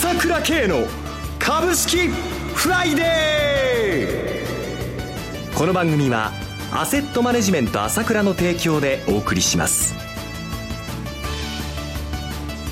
朝倉慶の株式フライデーこの番組はアセットマネジメント朝倉の提供でお送りします。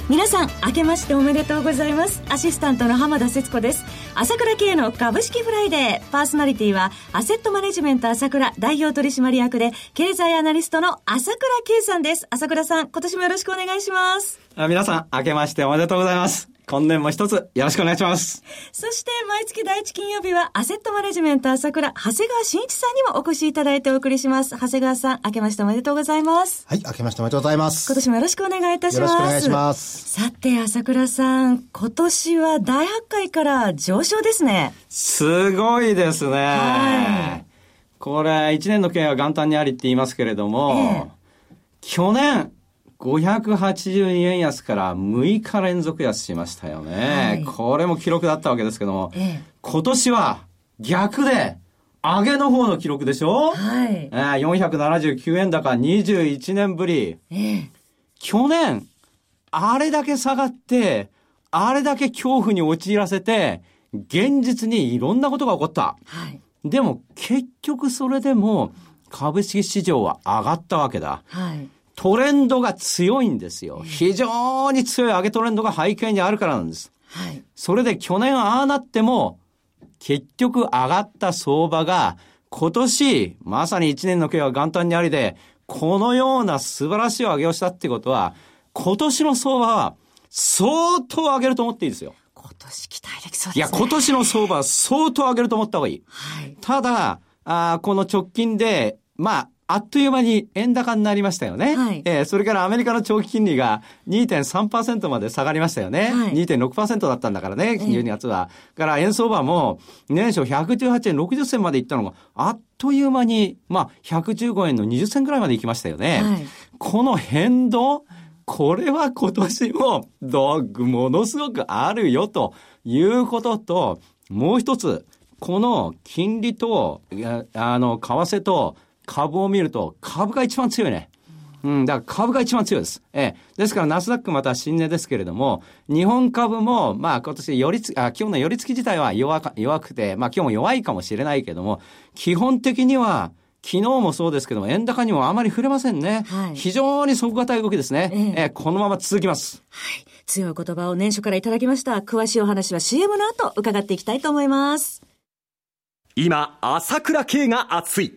皆さん明けましておめでとうございます。アシスタントの浜田節子です。朝倉慶の株式フライデー。パーソナリティはアセットマネジメント朝倉代表取締役で経済アナリストの朝倉慶さんです。朝倉さん今年もよろしくお願いします。あ皆さん明けましておめでとうございます今年も一つよろしくお願いします。そして毎月第一金曜日はアセットマネジメント朝倉、長谷川慎一さんにもお越しいただいてお送りします。長谷川さん、明けましておめでとうございます。はい、明けましておめでとうございます。今年もよろしくお願いいたします。よろしくお願いします。さて、朝倉さん、今年は大発会から上昇ですね。すごいですね。はい。これ、一年の経営は元旦にありって言いますけれども、ええ、去年、582円安から6日連続安しましたよね。はい、これも記録だったわけですけども、ええ、今年は逆で、上げの方の記録でしょ？はい。えー、479円高21年ぶり。ええ、去年、あれだけ下がって、あれだけ恐怖に陥らせて、現実にいろんなことが起こった。はい。でも結局それでも株式市場は上がったわけだ。はい。トレンドが強いんですよ。非常に強い上げトレンドが背景にあるからなんです。はい。それで去年ああなっても、結局上がった相場が、今年、まさに1年の経は元旦にありで、このような素晴らしい上げをしたってことは、今年の相場は相当上げると思っていいですよ。今年期待できそうですね。いや、今年の相場は相当上げると思った方がいい。はい。ただ、あこの直近で、まあ、あっという間に円高になりましたよね。はい、えー、それからアメリカの長期金利が2.3%まで下がりましたよね。はい、2.6%だったんだからね、12月は。から円相場も年初118円60銭までいったのが、あっという間に、まあ、115円の20銭ぐらいまで行きましたよね。はい、この変動、これは今年も、ど、ものすごくあるよということと、もう一つ、この金利と、あの、為替と、株を見ると、株が一番強いね。うん、だから株が一番強いです。ええ。ですから、ナスダックまた新値ですけれども、日本株も、まあ今年、よりつ、あ、今日の寄り付き自体は弱か、弱くて、まあ今日も弱いかもしれないけども、基本的には、昨日もそうですけども、円高にもあまり触れませんね。はい、非常に底堅い動きですね。えええこのまま続きます。はい。強い言葉を年初からいただきました。詳しいお話は CM の後伺っていきたいと思います。今、朝倉慶が熱い。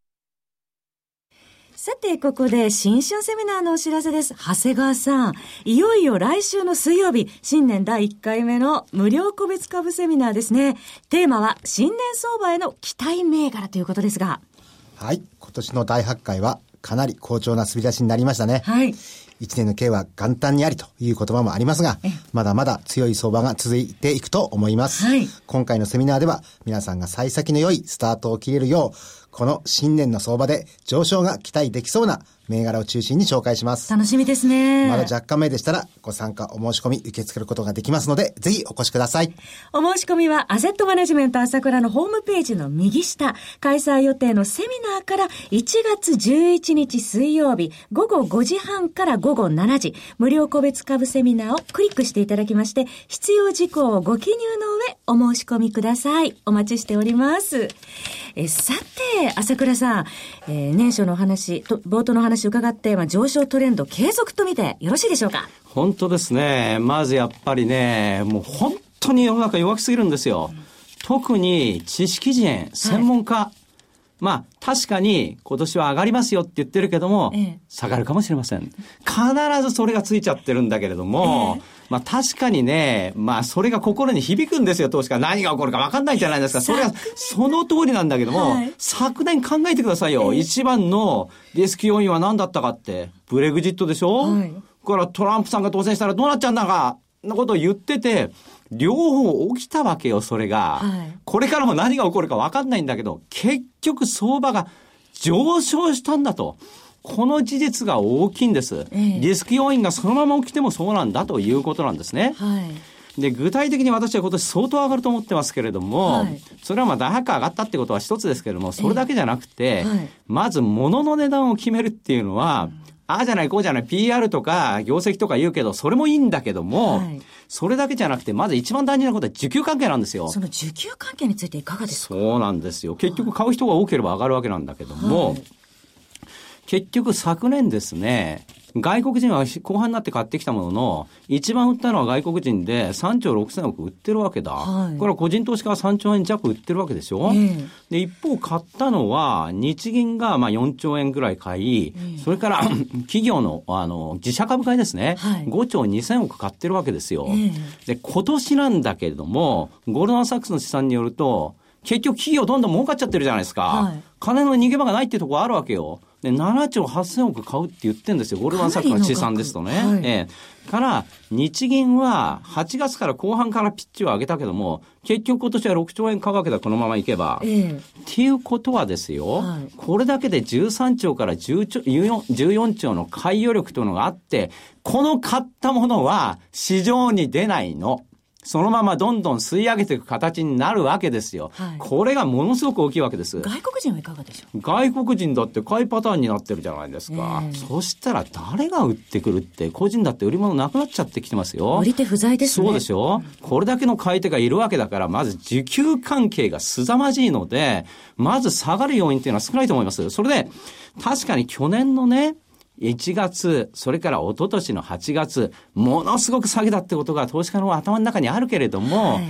さて、ここで新春セミナーのお知らせです。長谷川さん、いよいよ来週の水曜日、新年第1回目の無料個別株セミナーですね。テーマは、新年相場への期待銘柄ということですが。はい、今年の第8回は、かなり好調な滑り出しになりましたね。はい。一年の計は元旦にありという言葉もありますが、まだまだ強い相場が続いていくと思います。はい、今回のセミナーでは、皆さんが幸先の良いスタートを切れるよう、この新年の相場で上昇が期待できそうな銘柄を中心に紹介します。楽しみですね。まだ若干前でしたらご参加お申し込み受け付けることができますので、ぜひお越しください。お申し込みはアセットマネジメント朝倉のホームページの右下、開催予定のセミナーから1月11日水曜日午後5時半から午後7時、無料個別株セミナーをクリックしていただきまして、必要事項をご記入の上お申し込みください。お待ちしております。えさて、朝倉さん、えー、年初の話、と冒頭の話伺って、まあ、上昇トレンド継続と見てよろしいでしょうか？本当ですね。まずやっぱりね、もう本当に世の中弱気すぎるんですよ。特に知識人、専門家、はいまあ、確かに今年は上がりますよって言ってるけども、ええ、下がるかもしれません。必ずそれがついちゃってるんだけれども、まあ確かにね、まあそれが心に響くんですよ、投資家。何が起こるか分かんないじゃないですか。それはその通りなんだけども、はい、昨年考えてくださいよ。一番のリスク要因は何だったかって。ブレグジットでしょ？はい。からトランプさんが当選したらどうなっちゃうんだか、なことを言ってて、両方起きたわけよ、それが。はい、これからも何が起こるか分かんないんだけど、結局相場が上昇したんだと。この事実が大きいんです。えリスク要因がそのまま起きてもそうなんだということなんですね。はい、で、具体的に私は今年相当上がると思ってますけれども、はい、それはまあ大発会上がったってことは一つですけれども、それだけじゃなくて、はい、まず物の値段を決めるっていうのは、ああじゃない、こうじゃない、PR とか業績とか言うけど、それもいいんだけども、はい、それだけじゃなくて、まず一番大事なことは需給関係なんですよ。その需給関係についていかがですか？そうなんですよ。結局買う人が多ければ上がるわけなんだけども、はい結局昨年ですね、外国人は後半になって買ってきたものの、一番売ったのは外国人で3兆6千億売ってるわけだ。はい、これは個人投資家は3兆円弱売ってるわけでしょ、えー、で、一方買ったのは、日銀がまあ4兆円ぐらい買い、えー、それから 企業のあの自社株買いですね、はい、5兆2千億買ってるわけですよ。えー、で、今年なんだけれども、ゴールドマンサックスの試算によると、結局企業どんどん儲かっちゃってるじゃないですか。はい、金の逃げ場がないっていうところあるわけよ。で、7兆8000億買うって言ってるんですよ。ゴールドマンサックの試算ですとね。はい、ええ。から、日銀は8月から後半からピッチを上げたけども、結局今年は6兆円買うわけだ、このままいけば。ええ。っていうことはですよ、はい、これだけで13兆から10兆 14, 14兆の買い余力というのがあって、この買ったものは市場に出ないの。そのままどんどん吸い上げていく形になるわけですよ。はい、これがものすごく大きいわけです。外国人はいかがでしょう？外国人だって買いパターンになってるじゃないですか。えー、そしたら誰が売ってくるって、個人だって売り物なくなっちゃってきてますよ。売り手不在ですね。そうでしょ、うこれだけの買い手がいるわけだから、まず需給関係が凄まじいので、まず下がる要因っていうのは少ないと思います。それで、確かに去年のね、1月、それから一昨年の8月、ものすごく下げたってことが投資家の頭の中にあるけれども、はい。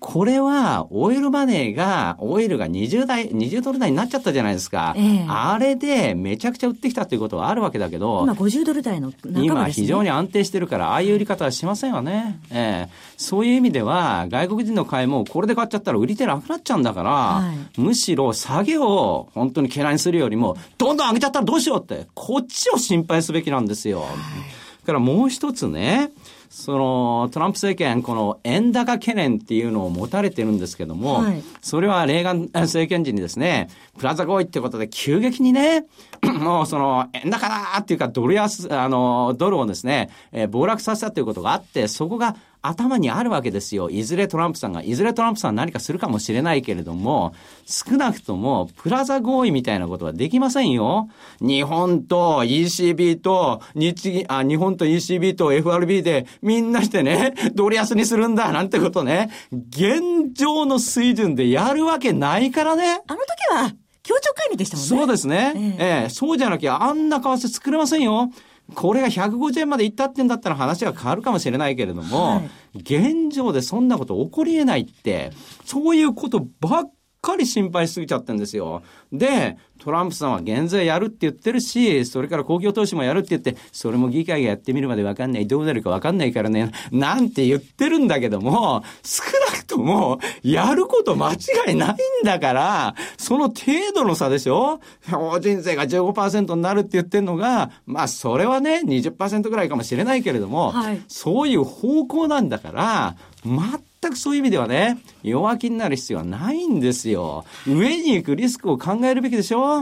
これは、オイルマネーが、オイルが20台、20ドル台になっちゃったじゃないですか。えー、あれで、めちゃくちゃ売ってきたということはあるわけだけど、今50ドル台の、ね、今非常に安定してるから、ああいう売り方はしませんよね。ええー、そういう意味では、外国人の買いも、これで買っちゃったら売り手なくなっちゃうんだから、はい、むしろ下げを本当に懸念するよりも、どんどん上げちゃったらどうしようって、こっちを心配すべきなんですよ。はい、からもう一つね、そのトランプ政権、この円高懸念っていうのを持たれてるんですけども、はい、それはレーガン政権時にですね、プラザ合意ってことで急激にね、もうその円高だっていうかドル安、あの、ドルをですね、えー、暴落させたということがあって、そこが頭にあるわけですよ。いずれトランプさんが、いずれトランプさん何かするかもしれないけれども、少なくともプラザ合意みたいなことはできませんよ。日本と ECB と日銀、あ、日本と ECB と FRB でみんなしてね、ドル安にするんだなんてことね、現状の水準でやるわけないからね。あの時は、協調会議でしたもんね。そうですね。ええええ、そうじゃなきゃあんな為替作れませんよ。これが150円までいったってんだったら話は変わるかもしれないけれども、はい、現状でそんなこと起こり得ないって、そういうことばっかり心配しすぎちゃってんですよ。で、トランプさんは減税やるって言ってるし、それから公共投資もやるって言って、それも議会がやってみるまでわかんない、どうなるかわかんないからね、なんて言ってるんだけども、少なくとも、やること間違いないんだから、その程度の差でしょ。法人税が15%になるって言ってるのが、まあ、それはね、20%ぐらいかもしれないけれども、はい、そういう方向なんだから、全くそういう意味ではね、弱気になる必要はないんですよ。上に行くリスクを考えるべきでしょ？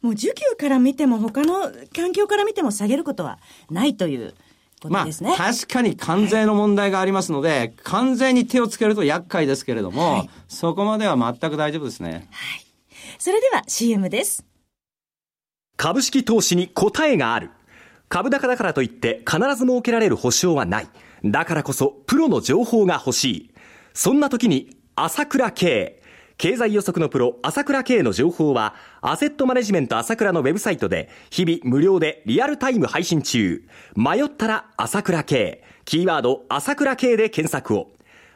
もう需給から見ても他の環境から見ても下げることはないというまあ、確かに関税の問題がありますので、関税に手をつけると厄介ですけれども、はい、そこまでは全く大丈夫ですね。はい。それでは CM です。株式投資に答えがある。株高だからといって必ず設けられる保証はない。だからこそプロの情報が欲しい。そんな時に朝倉慶。経済予測のプロ、朝倉慶の情報は、アセットマネジメント朝倉のウェブサイトで、日々無料でリアルタイム配信中。迷ったら朝倉慶。キーワード、朝倉慶で検索を。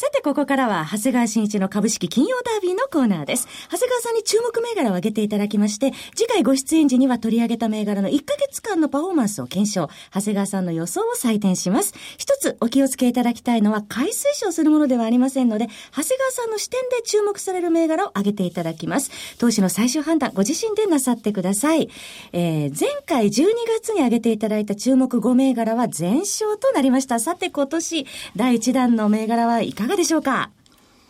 さて、ここからは、長谷川新一の株式金曜ダービーのコーナーです。長谷川さんに注目銘柄を挙げていただきまして、次回ご出演時には取り上げた銘柄の1ヶ月間のパフォーマンスを検証、長谷川さんの予想を採点します。一つお気をつけいただきたいのは、買い推奨するものではありませんので、長谷川さんの視点で注目される銘柄を挙げていただきます。投資の最終判断、ご自身でなさってください。えー、前回12月に挙げていただいた注目5銘柄は全勝となりました。さて、今年、第1弾の銘柄はいかががでしょうか？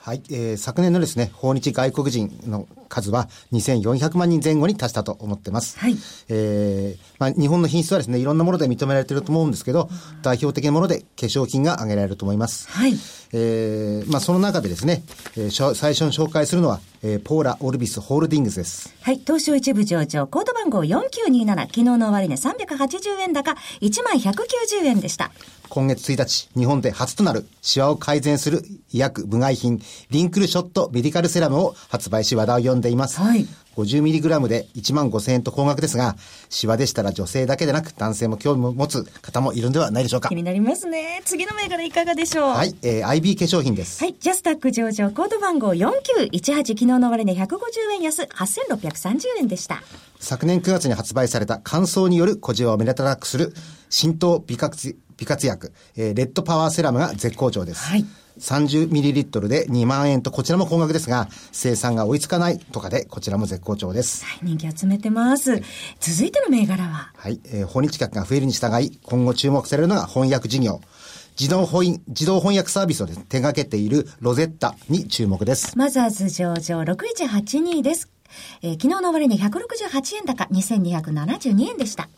はい、えー、昨年のですね、訪日外国人の数は2400万人前後に達したと思ってます。はい。えー、まあ、日本の品質はですね、いろんなもので認められていると思うんですけど、代表的なもので化粧品が挙げられると思います。はい。えー、まあ、その中でですね、えー、最初に紹介するのは、えー、ポーラ・オルビス・ホールディングスです。はい。東証一部上場、コード番号4927、昨日の終値380円高、1万190円でした。今月1日、日本で初となるシワを改善する医薬部外品、リンクルショットメディカルセラムを発売し話題を呼んでいます。はい。50mg で1万5000円と高額ですが、シワでしたら女性だけでなく男性も興味を持つ方もいるんではないでしょうか。気になりますね。次の銘柄いかがでしょう？はい、えー、IB 化粧品です。はい、ジャスタック上場コード番号4918昨日の終値150円安8630円でした。昨年9月に発売された乾燥による小じわを目立たなくする浸透美活美活薬、えー、レッドパワーセラムが絶好調です。はい。30ml で2万円と、こちらも高額ですが、生産が追いつかないとかで、こちらも絶好調です。はい、人気集めてます。はい、続いての銘柄は？はい、えー、訪日客が増えるに従い、今後注目されるのが翻訳事業。自動翻自動翻訳サービスを手掛けているロゼッタに注目です。マザーズ上場6182です。えー、昨日の終値168円高2272円でした。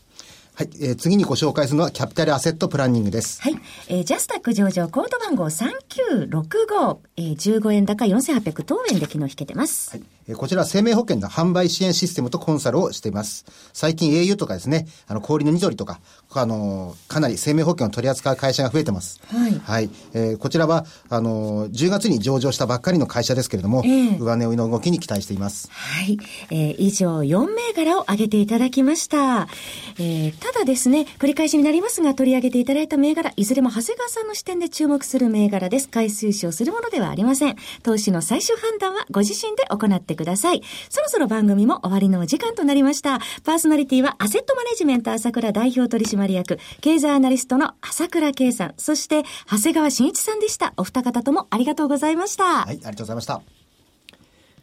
はい、えー、次にご紹介するのはキャピタルアセットプランニングです。はい、えー、ジャスタック上場コード番号3965、えー、15円高4800等円で昨日引けてます。はいこちらは生命保険の販売支援システムとコンサルをしています。最近 au とかですね、あの、氷の緑とか、あの、かなり生命保険を取り扱う会社が増えてます。はい。はい。えー、こちらは、あの、10月に上場したばっかりの会社ですけれども、えー、上値追いの動きに期待しています。はい。えー、以上4銘柄を挙げていただきました。えー、ただですね、繰り返しになりますが、取り上げていただいた銘柄、いずれも長谷川さんの視点で注目する銘柄です。回数賞するものではありません。投資の最終判断はご自身で行っててください。そろそろ番組も終わりのお時間となりました。パーソナリティはアセットマネジメント朝倉代表取締役、経済アナリストの朝倉圭さん、そして長谷川慎一さんでした。お二方ともありがとうございました。はい、ありがとうございました。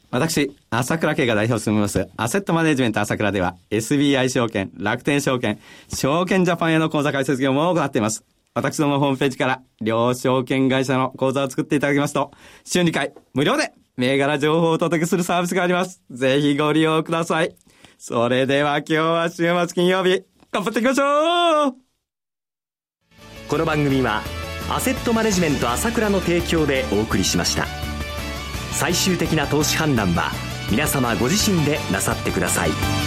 私、朝倉慶が代表を務めます、アセットマネジメント朝倉では、SBI 証券、楽天証券、証券ジャパンへの口座開設業務を行っています。私どもホームページから、両証券会社の口座を作っていただきますと、週2回、無料で銘柄情報をお届けするサービスがあります。ぜひご利用ください。それでは今日は週末金曜日、頑張っていきましょうこの番組は、アセットマネジメント朝倉の提供でお送りしました。最終的な投資判断は、皆様ご自身でなさってください。